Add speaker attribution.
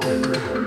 Speaker 1: Wow.